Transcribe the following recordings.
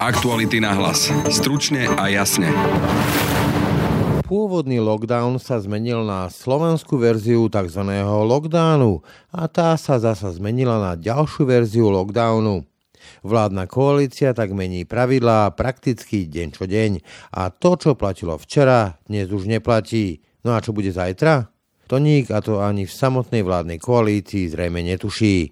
Aktuality na hlas. Stručne a jasne. Pôvodný lockdown sa zmenil na slovenskú verziu tzv. lockdownu a tá sa zasa zmenila na ďalšiu verziu lockdownu. Vládna koalícia tak mení pravidlá prakticky deň čo deň a to, čo platilo včera, dnes už neplatí. No a čo bude zajtra? To nik a to ani v samotnej vládnej koalícii zrejme netuší.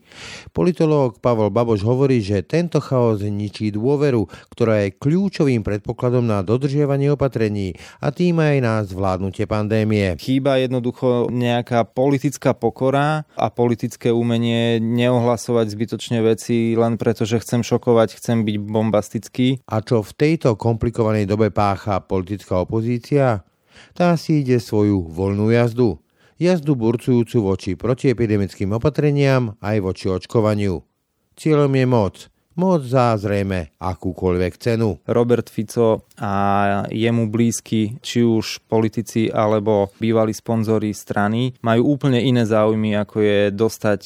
Politológ Pavel Baboš hovorí, že tento chaos ničí dôveru, ktorá je kľúčovým predpokladom na dodržiavanie opatrení a tým aj na zvládnutie pandémie. Chýba jednoducho nejaká politická pokora a politické umenie neohlasovať zbytočne veci len preto, že chcem šokovať, chcem byť bombastický. A čo v tejto komplikovanej dobe pácha politická opozícia? Tá si ide svoju voľnú jazdu jazdu burcujúcu voči protiepidemickým opatreniam aj voči očkovaniu. Cieľom je moc, moc za zrejme akúkoľvek cenu. Robert Fico a jemu blízky, či už politici alebo bývalí sponzori strany, majú úplne iné záujmy, ako je dostať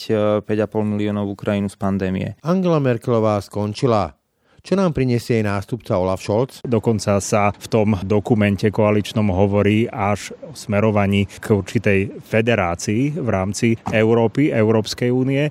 5,5 e, miliónov Ukrajinu z pandémie. Angela Merkelová skončila čo nám prinesie jej nástupca Olaf Scholz? Dokonca sa v tom dokumente koaličnom hovorí až o smerovaní k určitej federácii v rámci Európy, Európskej únie.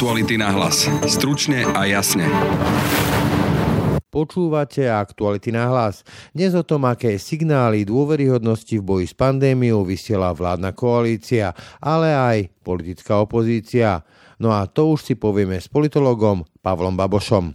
Aktuality na hlas. Stručne a jasne. Počúvate aktuality na hlas. Dnes o tom, aké signály dôveryhodnosti v boji s pandémiou vysiela vládna koalícia, ale aj politická opozícia. No a to už si povieme s politologom Pavlom Babošom.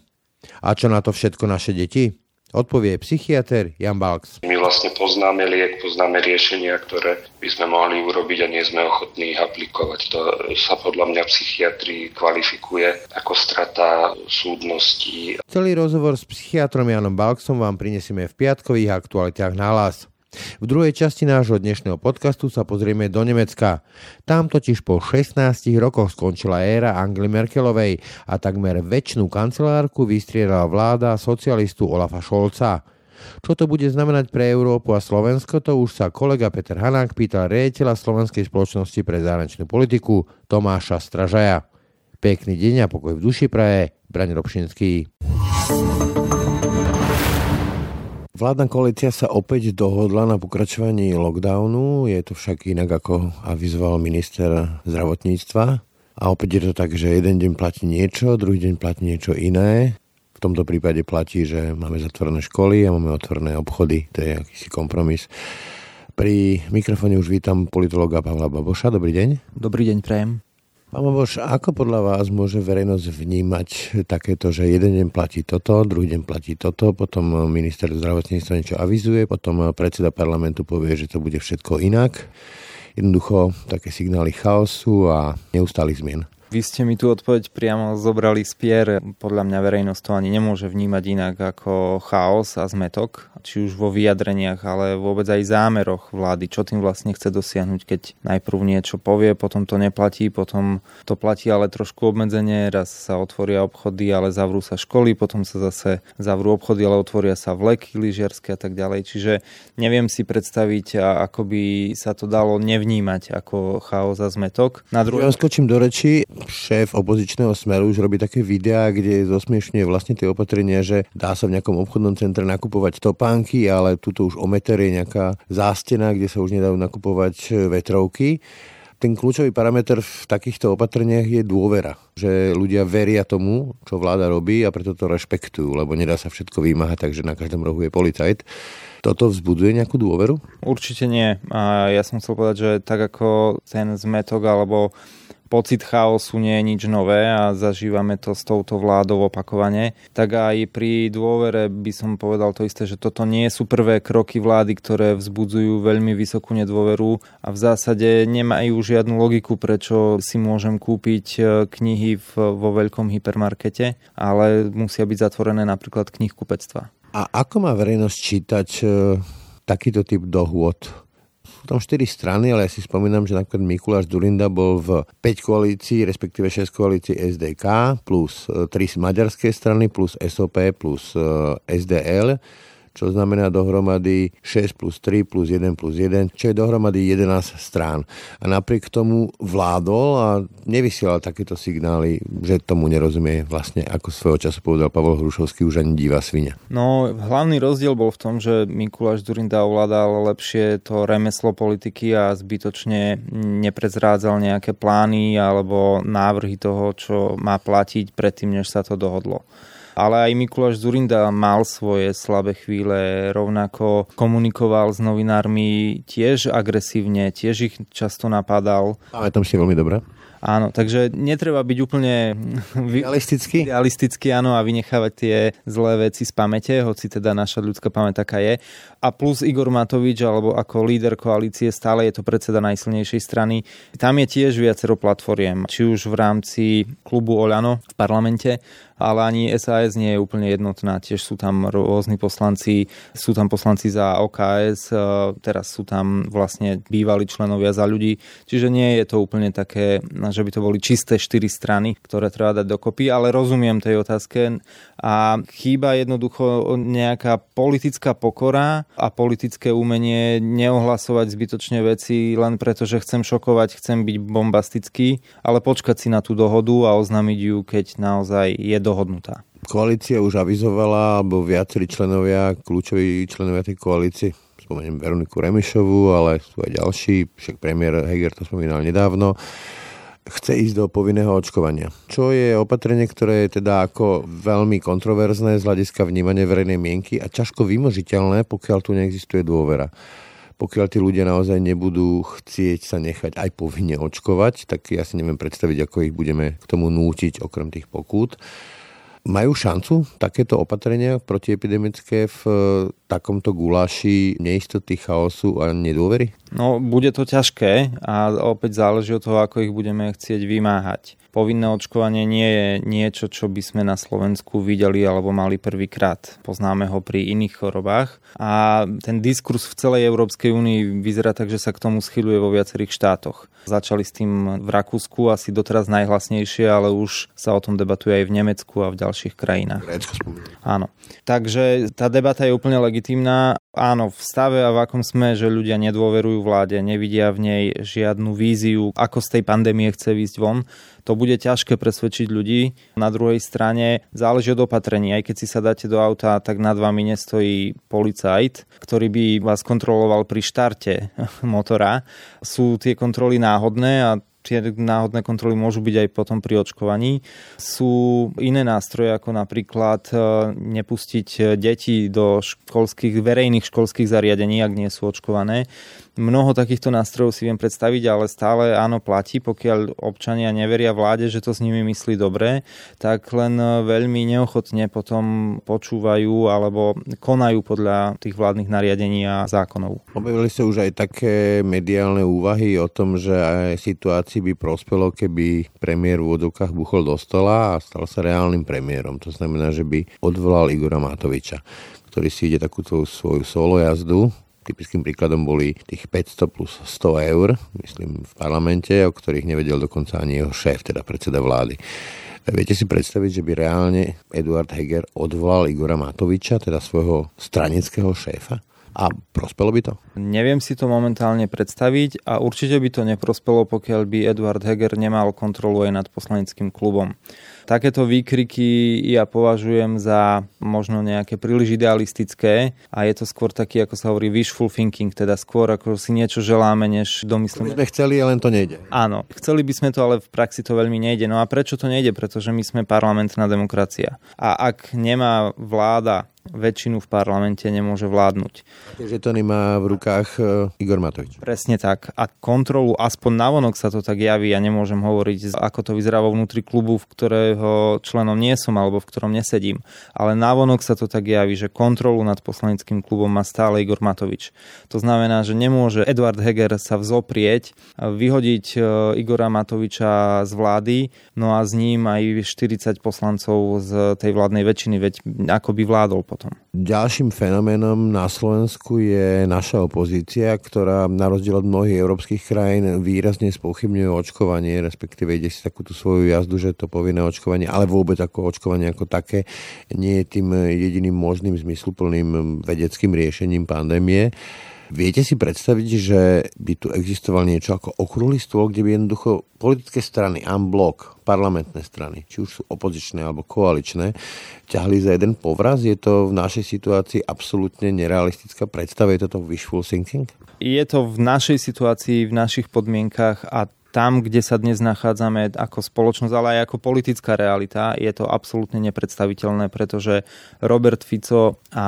A čo na to všetko naše deti? Odpovie psychiatr Jan Balks. My vlastne poznáme liek, poznáme riešenia, ktoré by sme mohli urobiť a nie sme ochotní ich aplikovať. To sa podľa mňa psychiatrii kvalifikuje ako strata súdnosti. Celý rozhovor s psychiatrom Janom Balksom vám prinesieme v piatkových aktualitách na hlas. V druhej časti nášho dnešného podcastu sa pozrieme do Nemecka. Tam totiž po 16 rokoch skončila éra Angely Merkelovej a takmer väčšinu kancelárku vystriedala vláda socialistu Olafa Scholza. Čo to bude znamenať pre Európu a Slovensko, to už sa kolega Peter Hanák pýtal riaditeľa Slovenskej spoločnosti pre zahraničnú politiku Tomáša Stražaja. Pekný deň a pokoj v duši praje, Braň Robšinský. Vládna koalícia sa opäť dohodla na pokračovaní lockdownu, je to však inak ako avizoval minister zdravotníctva. A opäť je to tak, že jeden deň platí niečo, druhý deň platí niečo iné. V tomto prípade platí, že máme zatvorené školy a máme otvorené obchody. To je akýsi kompromis. Pri mikrofóne už vítam politologa Pavla Baboša. Dobrý deň. Dobrý deň, prajem. Pán Bož, ako podľa vás môže verejnosť vnímať takéto, že jeden deň platí toto, druhý deň platí toto, potom minister zdravotníctva niečo avizuje, potom predseda parlamentu povie, že to bude všetko inak. Jednoducho také signály chaosu a neustálých zmien. Vy ste mi tu odpoveď priamo zobrali z pier. Podľa mňa verejnosť to ani nemôže vnímať inak ako chaos a zmetok, či už vo vyjadreniach, ale vôbec aj zámeroch vlády, čo tým vlastne chce dosiahnuť, keď najprv niečo povie, potom to neplatí, potom to platí ale trošku obmedzenie, raz sa otvoria obchody, ale zavrú sa školy, potom sa zase zavrú obchody, ale otvoria sa vleky lyžiarske a tak ďalej. Čiže neviem si predstaviť, ako by sa to dalo nevnímať ako chaos a zmetok. Na druhé... Ja skočím do reči šéf opozičného smeru už robí také videá, kde zosmiešňuje vlastne tie opatrenia, že dá sa v nejakom obchodnom centre nakupovať topánky, ale tuto už o meter je nejaká zástena, kde sa už nedajú nakupovať e, vetrovky ten kľúčový parameter v takýchto opatreniach je dôvera. Že ľudia veria tomu, čo vláda robí a preto to rešpektujú, lebo nedá sa všetko vymáhať, takže na každom rohu je policajt. Toto vzbuduje nejakú dôveru? Určite nie. A ja som chcel povedať, že tak ako ten zmetok alebo pocit chaosu nie je nič nové a zažívame to s touto vládou opakovane, tak aj pri dôvere by som povedal to isté, že toto nie sú prvé kroky vlády, ktoré vzbudzujú veľmi vysokú nedôveru a v zásade nemajú žiadnu logiku, prečo si môžem kúpiť e, knihy vo veľkom hypermarkete, ale musia byť zatvorené napríklad knihkupectva. A ako má verejnosť čítať e, takýto typ dohôd? Tam 4 strany, ale ja si spomínam, že napríklad Mikuláš Durinda bol v 5 koalícií, respektíve 6 koalícií SDK, plus 3 e, maďarské strany, plus SOP, plus e, SDL čo znamená dohromady 6 plus 3 plus 1 plus 1, čo je dohromady 11 strán. A napriek tomu vládol a nevysielal takéto signály, že tomu nerozumie vlastne, ako svojho času povedal Pavel Hrušovský, už ani divá svinia. No, hlavný rozdiel bol v tom, že Mikuláš Durinda ovládal lepšie to remeslo politiky a zbytočne neprezrádzal nejaké plány alebo návrhy toho, čo má platiť predtým, než sa to dohodlo ale aj Mikuláš Zurinda mal svoje slabé chvíle, rovnako komunikoval s novinármi tiež agresívne, tiež ich často napadal. Ale tam si veľmi dobré. Áno, takže netreba byť úplne realistický. realistický áno, a vynechávať tie zlé veci z pamäte, hoci teda naša ľudská pamäť taká je. A plus Igor Matovič, alebo ako líder koalície, stále je to predseda najsilnejšej strany. Tam je tiež viacero platformiem, či už v rámci klubu Oľano v parlamente, ale ani SAS nie je úplne jednotná. Tiež sú tam rôzni poslanci, sú tam poslanci za OKS, e, teraz sú tam vlastne bývalí členovia za ľudí, čiže nie je to úplne také, že by to boli čisté štyri strany, ktoré treba dať dokopy, ale rozumiem tej otázke a chýba jednoducho nejaká politická pokora a politické umenie neohlasovať zbytočne veci len preto, že chcem šokovať, chcem byť bombastický, ale počkať si na tú dohodu a oznámiť ju, keď naozaj je dohodnutá. Koalícia už avizovala, alebo viacerí členovia, kľúčoví členovia tej koalície, spomeniem Veroniku Remišovu, ale sú aj ďalší, však premiér Heger to spomínal nedávno, chce ísť do povinného očkovania. Čo je opatrenie, ktoré je teda ako veľmi kontroverzné z hľadiska vnímania verejnej mienky a ťažko vymožiteľné, pokiaľ tu neexistuje dôvera pokiaľ tí ľudia naozaj nebudú chcieť sa nechať aj povinne očkovať, tak ja si neviem predstaviť, ako ich budeme k tomu nútiť okrem tých pokút. Majú šancu takéto opatrenia protiepidemické v takomto guláši neistoty, chaosu a nedôvery? No, bude to ťažké a opäť záleží od toho, ako ich budeme chcieť vymáhať povinné očkovanie nie je niečo, čo by sme na Slovensku videli alebo mali prvýkrát. Poznáme ho pri iných chorobách a ten diskurs v celej Európskej únii vyzerá tak, že sa k tomu schyluje vo viacerých štátoch. Začali s tým v Rakúsku, asi doteraz najhlasnejšie, ale už sa o tom debatuje aj v Nemecku a v ďalších krajinách. Áno. Takže tá debata je úplne legitimná. Áno, v stave a v akom sme, že ľudia nedôverujú vláde, nevidia v nej žiadnu víziu, ako z tej pandémie chce výjsť von, to bude ťažké presvedčiť ľudí. Na druhej strane záleží od opatrení. Aj keď si sa dáte do auta, tak nad vami nestojí policajt, ktorý by vás kontroloval pri štarte motora. Sú tie kontroly náhodné a tie náhodné kontroly môžu byť aj potom pri očkovaní. Sú iné nástroje, ako napríklad e, nepustiť deti do školských, verejných školských zariadení, ak nie sú očkované. Mnoho takýchto nástrojov si viem predstaviť, ale stále áno platí, pokiaľ občania neveria vláde, že to s nimi myslí dobre, tak len veľmi neochotne potom počúvajú alebo konajú podľa tých vládnych nariadení a zákonov. Objavili sa už aj také mediálne úvahy o tom, že aj situácii by prospelo, keby premiér v vodokách buchol do stola a stal sa reálnym premiérom. To znamená, že by odvolal Igora Matoviča ktorý si ide takúto svoju solo jazdu Typickým príkladom boli tých 500 plus 100 eur, myslím, v parlamente, o ktorých nevedel dokonca ani jeho šéf, teda predseda vlády. Viete si predstaviť, že by reálne Eduard Heger odvolal Igora Matoviča, teda svojho stranického šéfa? A prospelo by to? Neviem si to momentálne predstaviť a určite by to neprospelo, pokiaľ by Eduard Heger nemal kontrolu aj nad poslaneckým klubom. Takéto výkriky ja považujem za možno nejaké príliš idealistické a je to skôr taký, ako sa hovorí, wishful thinking, teda skôr ako si niečo želáme, než domyslíme. My sme chceli, len to nejde. Áno, chceli by sme to, ale v praxi to veľmi nejde. No a prečo to nejde? Pretože my sme parlamentná demokracia. A ak nemá vláda väčšinu v parlamente nemôže vládnuť. Takže to nemá v rukách e, Igor Matovič. Presne tak. A kontrolu, aspoň navonok sa to tak javí, ja nemôžem hovoriť, ako to vyzerá vo vnútri klubu, v ktorého členom nie som alebo v ktorom nesedím. Ale navonok sa to tak javí, že kontrolu nad poslaneckým klubom má stále Igor Matovič. To znamená, že nemôže Eduard Heger sa vzoprieť, vyhodiť e, Igora Matoviča z vlády, no a s ním aj 40 poslancov z tej vládnej väčšiny, veď ako by vládol potom. Ďalším fenoménom na Slovensku je naša opozícia, ktorá na rozdiel od mnohých európskych krajín výrazne spochybňuje očkovanie, respektíve ide si takúto svoju jazdu, že to povinné očkovanie, ale vôbec ako očkovanie ako také nie je tým jediným možným zmysluplným vedeckým riešením pandémie. Viete si predstaviť, že by tu existoval niečo ako okrúhly stôl, kde by jednoducho politické strany, unblock, parlamentné strany, či už sú opozičné alebo koaličné, ťahli za jeden povraz? Je to v našej situácii absolútne nerealistická predstava? Je to to wishful thinking? Je to v našej situácii, v našich podmienkach a tam, kde sa dnes nachádzame ako spoločnosť, ale aj ako politická realita, je to absolútne nepredstaviteľné, pretože Robert Fico a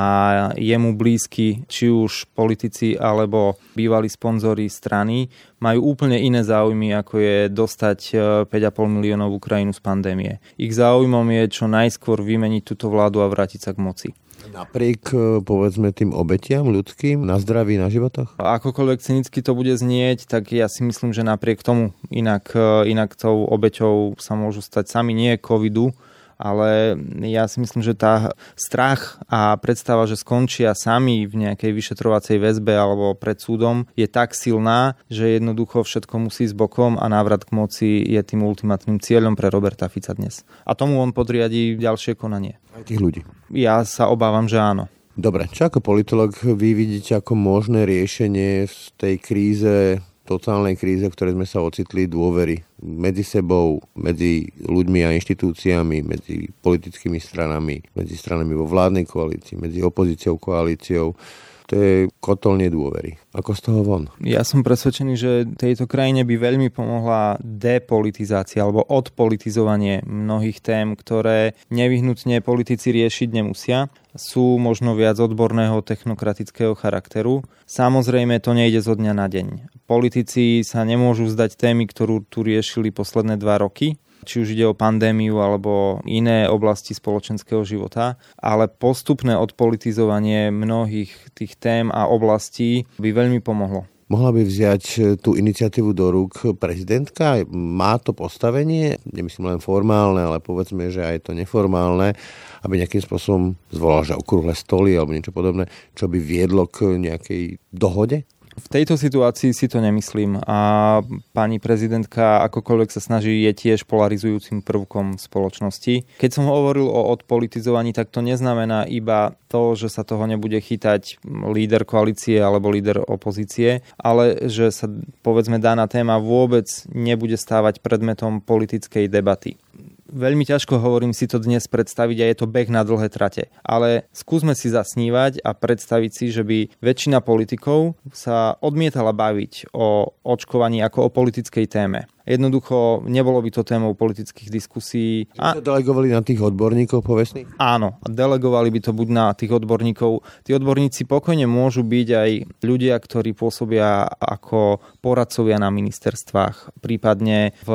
jemu blízky, či už politici alebo bývalí sponzori strany, majú úplne iné záujmy, ako je dostať 5,5 e, miliónov Ukrajinu z pandémie. Ich záujmom je čo najskôr vymeniť túto vládu a vrátiť sa k moci. Napriek, e, povedzme, tým obetiam ľudským na zdraví, na životoch? Akokoľvek cynicky to bude znieť, tak ja si myslím, že napriek tomu inak, e, inak tou obeťou sa môžu stať sami nie covidu, ale ja si myslím, že tá strach a predstava, že skončia sami v nejakej vyšetrovacej väzbe alebo pred súdom je tak silná, že jednoducho všetko musí s bokom a návrat k moci je tým ultimátnym cieľom pre Roberta Fica dnes. A tomu on podriadí ďalšie konanie. Aj tých ľudí. Ja sa obávam, že áno. Dobre, čo ako politolog vy vidíte ako možné riešenie v tej kríze totálnej kríze, v ktorej sme sa ocitli, dôvery medzi sebou, medzi ľuďmi a inštitúciami, medzi politickými stranami, medzi stranami vo vládnej koalícii, medzi opozíciou, koalíciou to je kotol nedôvery. Ako z toho von? Ja som presvedčený, že tejto krajine by veľmi pomohla depolitizácia alebo odpolitizovanie mnohých tém, ktoré nevyhnutne politici riešiť nemusia. Sú možno viac odborného technokratického charakteru. Samozrejme, to nejde zo dňa na deň. Politici sa nemôžu zdať témy, ktorú tu riešili posledné dva roky či už ide o pandémiu alebo iné oblasti spoločenského života, ale postupné odpolitizovanie mnohých tých tém a oblastí by veľmi pomohlo. Mohla by vziať e, tú iniciatívu do rúk prezidentka? Má to postavenie, nemyslím len formálne, ale povedzme, že aj to neformálne, aby nejakým spôsobom zvolal, že okrúhle stoly alebo niečo podobné, čo by viedlo k nejakej dohode? V tejto situácii si to nemyslím a pani prezidentka akokoľvek sa snaží je tiež polarizujúcim prvkom spoločnosti. Keď som hovoril o odpolitizovaní, tak to neznamená iba to, že sa toho nebude chytať líder koalície alebo líder opozície, ale že sa povedzme daná téma vôbec nebude stávať predmetom politickej debaty veľmi ťažko hovorím si to dnes predstaviť a je to beh na dlhé trate. Ale skúsme si zasnívať a predstaviť si, že by väčšina politikov sa odmietala baviť o očkovaní ako o politickej téme. Jednoducho nebolo by to témou politických diskusí. A... To delegovali na tých odborníkov povestných? Áno, delegovali by to buď na tých odborníkov. Tí odborníci pokojne môžu byť aj ľudia, ktorí pôsobia ako poradcovia na ministerstvách, prípadne v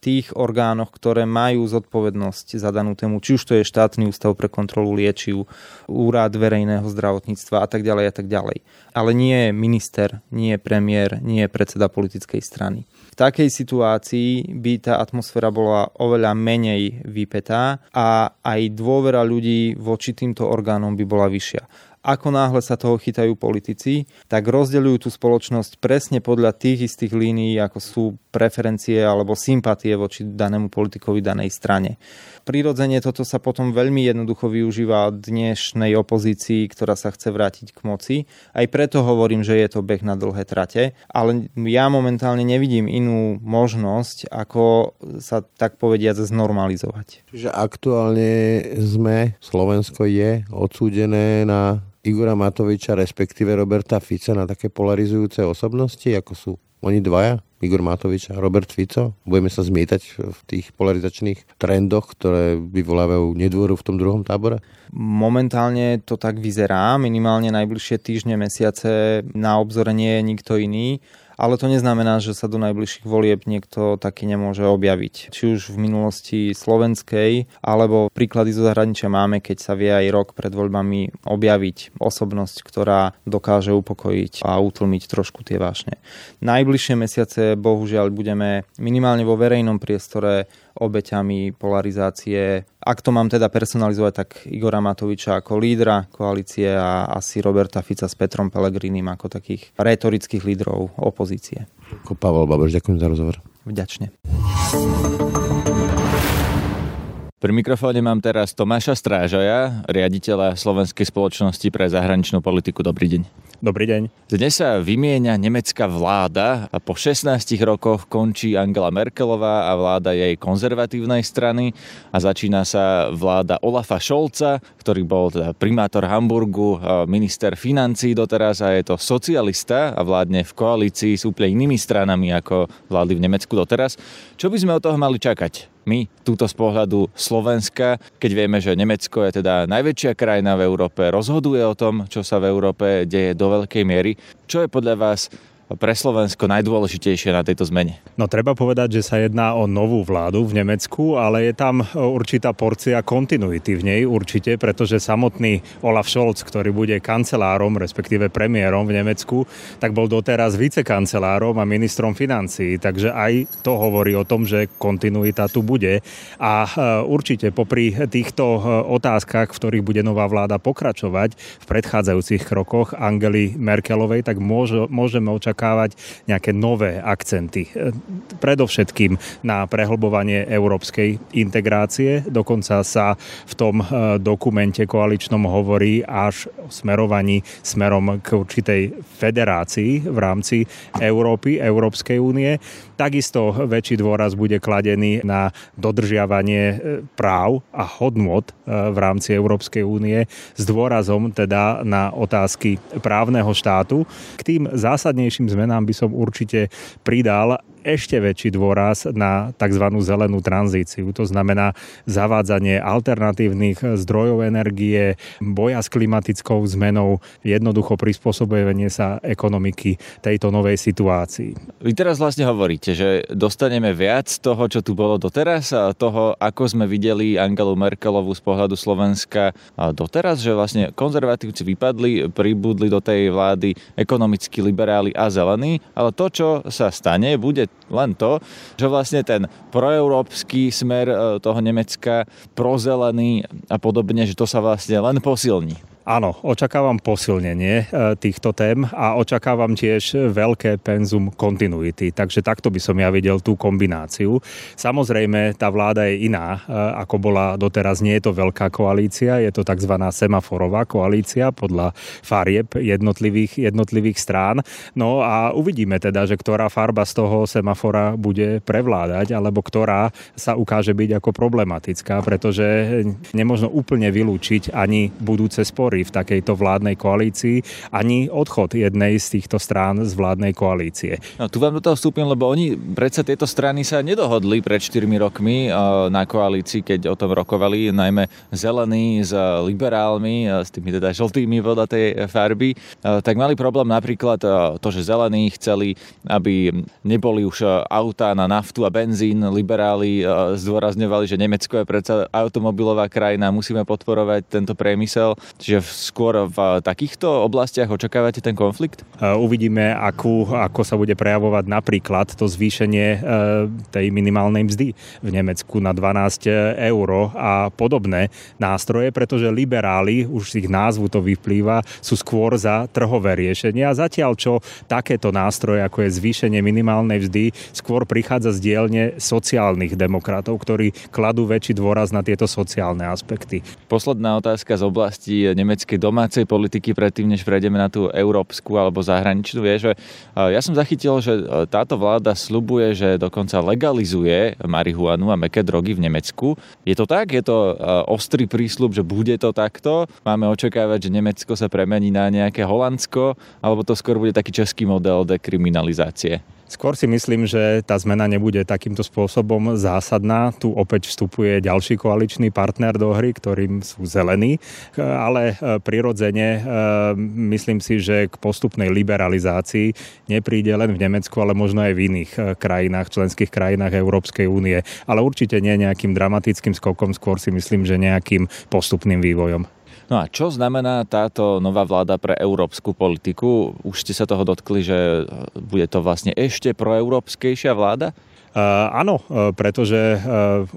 tých orgánoch, ktoré majú zodpovednosť za danú tému, či už to je štátny ústav pre kontrolu liečiv, úrad verejného zdravotníctva a tak ďalej a tak ďalej. Ale nie je minister, nie premiér, nie predseda politickej strany. V takej situácii by tá atmosféra bola oveľa menej vypetá a aj dôvera ľudí voči týmto orgánom by bola vyššia ako náhle sa toho chytajú politici, tak rozdeľujú tú spoločnosť presne podľa tých istých línií, ako sú preferencie alebo sympatie voči danému politikovi danej strane. Prirodzene toto sa potom veľmi jednoducho využíva dnešnej opozícii, ktorá sa chce vrátiť k moci. Aj preto hovorím, že je to beh na dlhé trate, ale ja momentálne nevidím inú možnosť, ako sa tak povediať znormalizovať. Čiže aktuálne sme, Slovensko je odsúdené na Igora Matoviča, respektíve Roberta Fica na také polarizujúce osobnosti, ako sú oni dvaja, Igor Matovič a Robert Fico? Budeme sa zmietať v tých polarizačných trendoch, ktoré vyvolávajú nedôveru v tom druhom tábore? Momentálne to tak vyzerá, minimálne najbližšie týždne, mesiace na obzore nie je nikto iný ale to neznamená, že sa do najbližších volieb niekto taký nemôže objaviť. Či už v minulosti slovenskej, alebo príklady zo zahraničia máme, keď sa vie aj rok pred voľbami objaviť osobnosť, ktorá dokáže upokojiť a utlmiť trošku tie vášne. Najbližšie mesiace bohužiaľ budeme minimálne vo verejnom priestore obeťami polarizácie. Ak to mám teda personalizovať, tak Igora Matoviča ako lídra koalície a asi Roberta Fica s Petrom Pelegrinim ako takých retorických lídrov opozície. Pavel Babež, ďakujem za rozhovor. Vďačne. Pri mikrofóne mám teraz Tomáša Strážaja, riaditeľa Slovenskej spoločnosti pre zahraničnú politiku. Dobrý deň. Dobrý deň. Dnes sa vymieňa nemecká vláda a po 16 rokoch končí Angela Merkelová a vláda jej konzervatívnej strany a začína sa vláda Olafa Scholza, ktorý bol teda primátor Hamburgu, minister financí doteraz a je to socialista a vládne v koalícii s úplne inými stranami ako vlády v Nemecku doteraz. Čo by sme od toho mali čakať? My túto z pohľadu Slovenska, keď vieme, že Nemecko je teda najväčšia krajina v Európe, rozhoduje o tom, čo sa v Európe deje do veľkej miery. Čo je podľa vás pre Slovensko najdôležitejšie na tejto zmene? No treba povedať, že sa jedná o novú vládu v Nemecku, ale je tam určitá porcia kontinuity v nej určite, pretože samotný Olaf Scholz, ktorý bude kancelárom, respektíve premiérom v Nemecku, tak bol doteraz vicekancelárom a ministrom financií, takže aj to hovorí o tom, že kontinuita tu bude a e, určite popri týchto e, otázkach, v ktorých bude nová vláda pokračovať v predchádzajúcich krokoch Angely Merkelovej, tak môže, môžeme očakávať očakávať nejaké nové akcenty. E, predovšetkým na prehlbovanie európskej integrácie. Dokonca sa v tom e, dokumente koaličnom hovorí až o smerovaní smerom k určitej federácii v rámci Európy, Európskej únie. Takisto väčší dôraz bude kladený na dodržiavanie e, práv a hodnot v rámci Európskej únie s dôrazom teda na otázky právneho štátu. K tým zásadnejším zmenám by som určite pridal ešte väčší dôraz na tzv. zelenú tranzíciu. To znamená zavádzanie alternatívnych zdrojov energie, boja s klimatickou zmenou, jednoducho prispôsobenie sa ekonomiky tejto novej situácii. Vy teraz vlastne hovoríte, že dostaneme viac toho, čo tu bolo doteraz a toho, ako sme videli Angelu Merkelovu z pohľadu Slovenska doteraz, že vlastne konzervatívci vypadli, pribudli do tej vlády ekonomicky liberáli a zelení, ale to, čo sa stane, bude len to, že vlastne ten proeurópsky smer e, toho Nemecka, prozelený a podobne, že to sa vlastne len posilní. Áno, očakávam posilnenie e, týchto tém a očakávam tiež veľké penzum kontinuity. Takže takto by som ja videl tú kombináciu. Samozrejme, tá vláda je iná, e, ako bola doteraz. Nie je to veľká koalícia, je to tzv. semaforová koalícia podľa farieb jednotlivých, jednotlivých strán. No a uvidíme teda, že ktorá farba z toho semafora bude prevládať, alebo ktorá sa ukáže byť ako problematická, pretože nemôžno úplne vylúčiť ani budúce spory spory v takejto vládnej koalícii, ani odchod jednej z týchto strán z vládnej koalície. No, tu vám do toho vstúpim, lebo oni predsa tieto strany sa nedohodli pred 4 rokmi eh, na koalícii, keď o tom rokovali, najmä zelení s liberálmi, eh, s tými teda žltými voda tej farby, eh, tak mali problém napríklad to, že zelení chceli, aby neboli už autá na naftu a benzín. Liberáli zdôrazňovali, že Nemecko je predsa automobilová krajina, musíme podporovať tento priemysel. Čiže skôr v takýchto oblastiach očakávate ten konflikt? Uvidíme, akú, ako sa bude prejavovať napríklad to zvýšenie e, tej minimálnej mzdy v Nemecku na 12 eur a podobné nástroje, pretože liberáli, už z ich názvu to vyplýva, sú skôr za trhové riešenia. Zatiaľ čo takéto nástroje, ako je zvýšenie minimálnej mzdy, skôr prichádza z dielne sociálnych demokratov, ktorí kladú väčší dôraz na tieto sociálne aspekty. Posledná otázka z oblasti nemeckej domácej politiky predtým, než prejdeme na tú európsku alebo zahraničnú. Je, že ja som zachytil, že táto vláda slubuje, že dokonca legalizuje marihuanu a meké drogy v Nemecku. Je to tak? Je to ostrý prísľub, že bude to takto? Máme očakávať, že Nemecko sa premení na nejaké Holandsko, alebo to skôr bude taký český model dekriminalizácie? Skôr si myslím, že tá zmena nebude takýmto spôsobom zásadná. Tu opäť vstupuje ďalší koaličný partner do hry, ktorým sú zelení, ale e, prirodzene e, myslím si, že k postupnej liberalizácii nepríde len v Nemecku, ale možno aj v iných e, krajinách, členských krajinách Európskej únie. Ale určite nie nejakým dramatickým skokom, skôr si myslím, že nejakým postupným vývojom. No a čo znamená táto nová vláda pre európsku politiku? Už ste sa toho dotkli, že bude to vlastne ešte proeurópskejšia vláda? Uh, áno, pretože uh,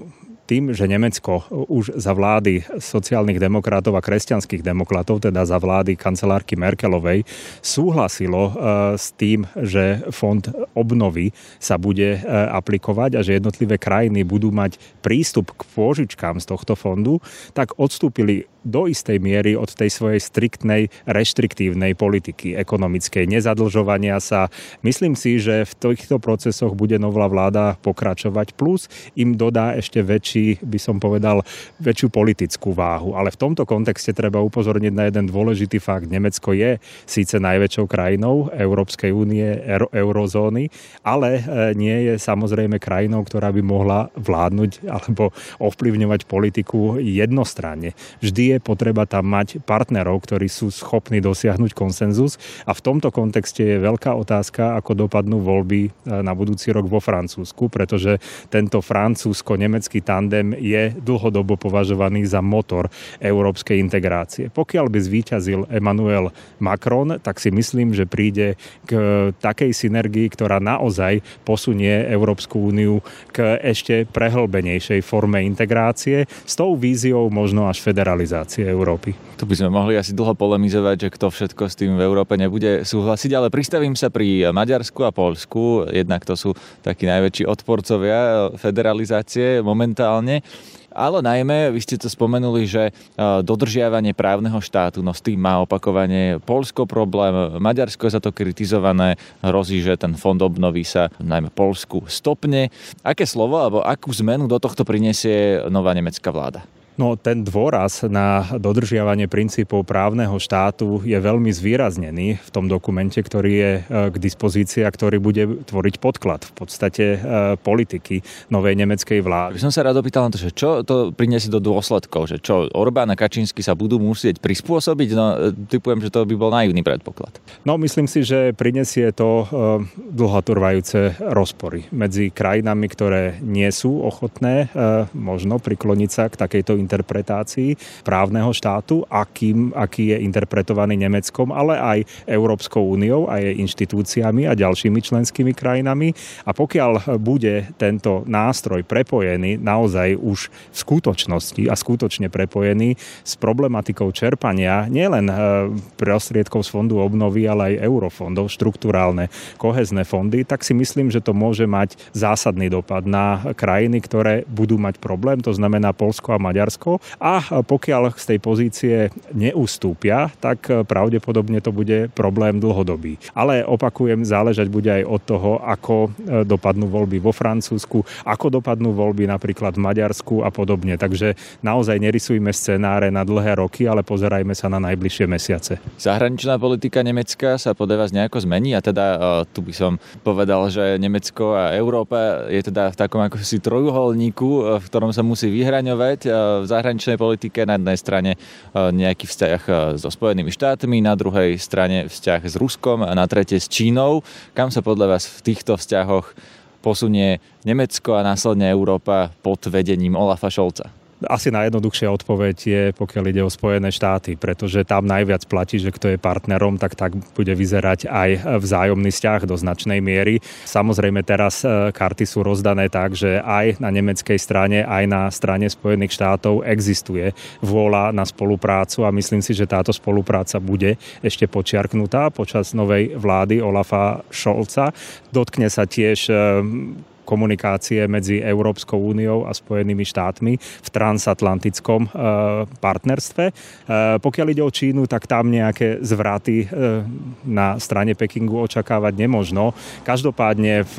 tým, že Nemecko už za vlády sociálnych demokratov a kresťanských demokratov, teda za vlády kancelárky Merkelovej, súhlasilo e, s tým, že fond obnovy sa bude e, aplikovať a že jednotlivé krajiny budú mať prístup k pôžičkám z tohto fondu, tak odstúpili do istej miery od tej svojej striktnej, reštriktívnej politiky ekonomickej, nezadlžovania sa. Myslím si, že v týchto procesoch bude nová vláda pokračovať, plus im dodá ešte väčší väčší, by som povedal, väčšiu politickú váhu. Ale v tomto kontexte treba upozorniť na jeden dôležitý fakt. Nemecko je síce najväčšou krajinou Európskej únie, eurozóny, ale e, nie je samozrejme krajinou, ktorá by mohla vládnuť alebo ovplyvňovať politiku jednostranne. Vždy je potreba tam mať partnerov, ktorí sú schopní dosiahnuť konsenzus a v tomto kontexte je veľká otázka, ako dopadnú voľby e, na budúci rok vo Francúzsku, pretože tento francúzsko-nemecký tandem tandem je dlhodobo považovaný za motor európskej integrácie. Pokiaľ by zvíťazil Emmanuel Macron, tak si myslím, že príde k takej synergii, ktorá naozaj posunie Európsku úniu k ešte prehlbenejšej forme integrácie s tou víziou možno až federalizácie Európy. Tu by sme mohli asi dlho polemizovať, že kto všetko s tým v Európe nebude súhlasiť, ale pristavím sa pri Maďarsku a Polsku. Jednak to sú takí najväčší odporcovia federalizácie momentálne momentálne. Ale najmä, vy ste to spomenuli, že e, dodržiavanie právneho štátu, no s tým má opakovane Polsko problém, Maďarsko je za to kritizované, hrozí, že ten fond obnoví sa najmä Polsku stopne. Aké slovo alebo akú zmenu do tohto prinesie nová nemecká vláda? No ten dôraz na dodržiavanie princípov právneho štátu je veľmi zvýraznený v tom dokumente, ktorý je e, k dispozícii a ktorý bude tvoriť podklad v podstate e, politiky novej nemeckej vlády. By som sa rád opýtal na to, že čo to priniesie do dôsledkov, že čo Orbán a Kačínsky sa budú musieť prispôsobiť, no e, typujem, že to by bol naivný predpoklad. No myslím si, že prinesie to dlhotrvajúce rozpory medzi krajinami, ktoré nie sú ochotné možno prikloniť sa k takejto interpretácií právneho štátu, akým, aký je interpretovaný Nemeckom, ale aj Európskou úniou a jej inštitúciami a ďalšími členskými krajinami. A pokiaľ bude tento nástroj prepojený naozaj už v skutočnosti a skutočne prepojený s problematikou čerpania nielen e, prostriedkov z fondu obnovy, ale aj eurofondov, štruktúrálne kohezné fondy, tak si myslím, že to môže mať zásadný dopad na krajiny, ktoré budú mať problém, to znamená Polsko a Maďarsko Maďarsko a pokiaľ z tej pozície neustúpia, tak pravdepodobne to bude problém dlhodobý. Ale opakujem, záležať bude aj od toho, ako e, dopadnú voľby vo Francúzsku, ako dopadnú voľby napríklad v Maďarsku a podobne. Takže naozaj nerysujme scenáre na dlhé roky, ale pozerajme sa na najbližšie mesiace. Zahraničná politika Nemecka sa podľa vás nejako zmení a teda e, tu by som povedal, že Nemecko a Európa je teda v takom ako si trojuholníku, e, v ktorom sa musí vyhraňovať zahraničnej politike. Na jednej strane e, nejaký vzťah e, so Spojenými štátmi, na druhej strane vzťah s Ruskom a na tretej s Čínou. Kam sa podľa vás v týchto vzťahoch posunie Nemecko a následne Európa pod vedením Olafa Šolca? Asi najjednoduchšia odpoveď je, pokiaľ ide o Spojené štáty, pretože tam najviac platí, že kto je partnerom, tak tak bude vyzerať aj vzájomný vzťah do značnej miery. Samozrejme teraz e, karty sú rozdané tak, že aj na nemeckej strane, aj na strane Spojených štátov existuje vôľa na spoluprácu a myslím si, že táto spolupráca bude ešte počiarknutá počas novej vlády Olafa Šolca. Dotkne sa tiež e, komunikácie medzi Európskou úniou a Spojenými štátmi v transatlantickom partnerstve. Pokiaľ ide o Čínu, tak tam nejaké zvraty na strane Pekingu očakávať nemožno. Každopádne v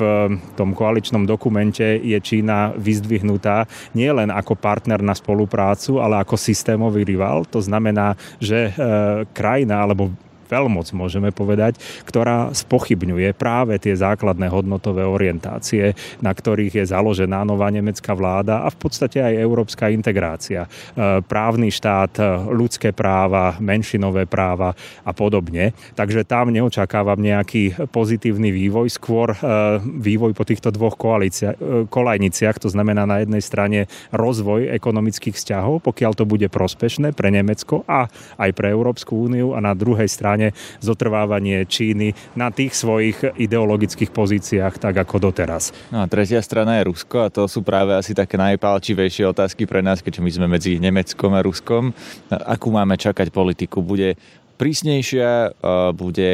tom koaličnom dokumente je Čína vyzdvihnutá nielen ako partner na spoluprácu, ale ako systémový rival. To znamená, že krajina alebo veľmoc, môžeme povedať, ktorá spochybňuje práve tie základné hodnotové orientácie, na ktorých je založená nová nemecká vláda a v podstate aj európska integrácia. E, právny štát, e, ľudské práva, menšinové práva a podobne. Takže tam neočakávam nejaký pozitívny vývoj, skôr e, vývoj po týchto dvoch kolajniciach, to znamená na jednej strane rozvoj ekonomických vzťahov, pokiaľ to bude prospešné pre Nemecko a aj pre Európsku úniu a na druhej strane strane zotrvávanie Číny na tých svojich ideologických pozíciách, tak ako doteraz. No a tretia strana je Rusko a to sú práve asi také najpálčivejšie otázky pre nás, keďže my sme medzi Nemeckom a Ruskom. Akú máme čakať politiku? Bude prísnejšia, bude,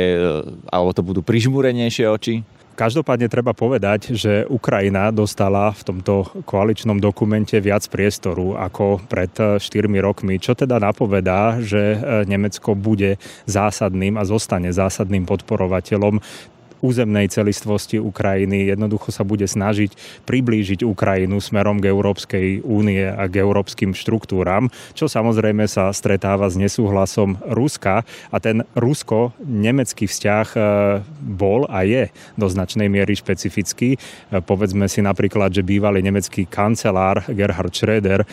alebo to budú prižmúrenejšie oči? Každopádne treba povedať, že Ukrajina dostala v tomto koaličnom dokumente viac priestoru ako pred 4 rokmi, čo teda napovedá, že Nemecko bude zásadným a zostane zásadným podporovateľom územnej celistvosti Ukrajiny. Jednoducho sa bude snažiť priblížiť Ukrajinu smerom k Európskej únie a k európskym štruktúram, čo samozrejme sa stretáva s nesúhlasom Ruska a ten rusko-nemecký vzťah e, bol a je do značnej miery špecifický. E, povedzme si napríklad, že bývalý nemecký kancelár Gerhard Schröder e,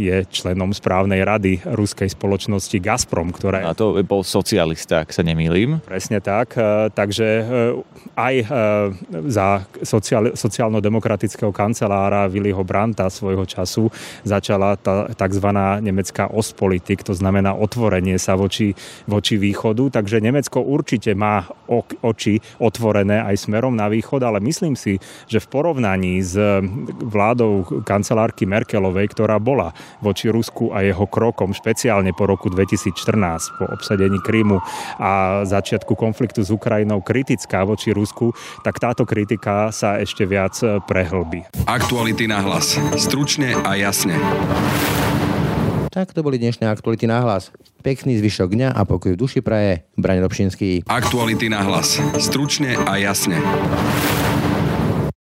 je členom správnej rady ruskej spoločnosti Gazprom, ktorá... A to bol socialista, ak sa nemýlim. Presne tak. Takže aj e, za sociál, sociálno-demokratického kancelára Willyho Branta svojho času začala tá tzv. nemecká ospolitik, to znamená otvorenie sa voči, voči východu, takže Nemecko určite má oči otvorené aj smerom na východ, ale myslím si, že v porovnaní s vládou kancelárky Merkelovej, ktorá bola voči Rusku a jeho krokom, špeciálne po roku 2014, po obsadení Krymu a začiatku konfliktu s Ukrajinou kritická voči Rusku, tak táto kritika sa ešte viac e, prehlbí. Aktuality na hlas. Stručne a jasne. Tak to boli dnešné aktuality na hlas. Pekný zvyšok dňa a pokoj v duši praje. Braň Robšinský. Aktuality na hlas. Stručne a jasne.